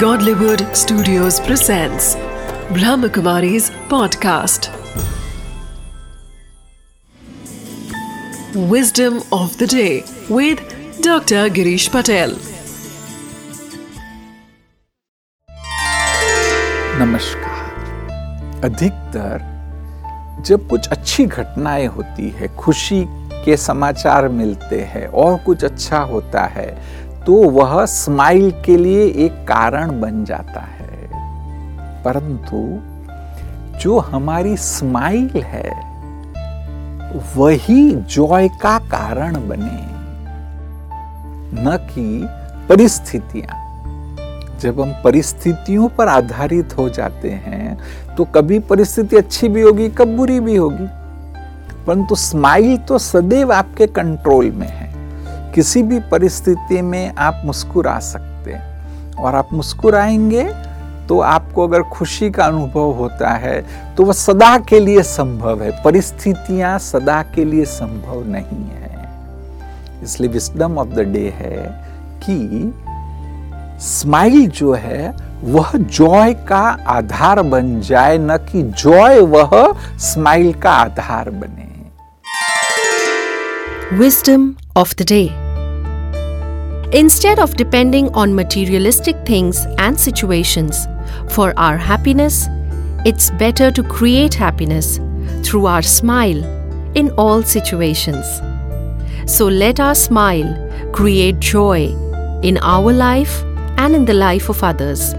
Godlywood Studios presents Brahmakumari's podcast. Wisdom of the day with Dr. Girish Patel. नमस्कार अधिकतर जब कुछ अच्छी घटनाएँ होती है खुशी के समाचार मिलते हैं और कुछ अच्छा होता है तो वह स्माइल के लिए एक कारण बन जाता है। परंतु जो हमारी स्माइल है, वही जॉय का कारण बने। न कि परिस्थितियाँ। जब हम परिस्थितियों पर आधारित हो जाते हैं तो कभी परिस्थिति अच्छी भी होगी, कब बुरी भी होगी। परंतु स्माइल तो सदैव आपके कंट्रोल में है। किसी भी परिस्थिति में आप मुस्कुरा सकते हैं। और आप मुस्कुराएँगे तो आपको अगर खुशी का अनुभव होता है तो वह सदा के लिए संभव है। परिस्थितियाँ सदा के लिए संभव नहीं है। इसलिए विस्डम ऑफ़ द डे है कि स्माइल जो है, वह जॉय का आधार बन जाए, न कि जॉय वह स्माइल का आधार बने। Wisdom of the day. Instead of depending on materialistic things and situations for our happiness, it's better to create happiness through our smile in all situations. So let our smile create joy in our life and in the life of others.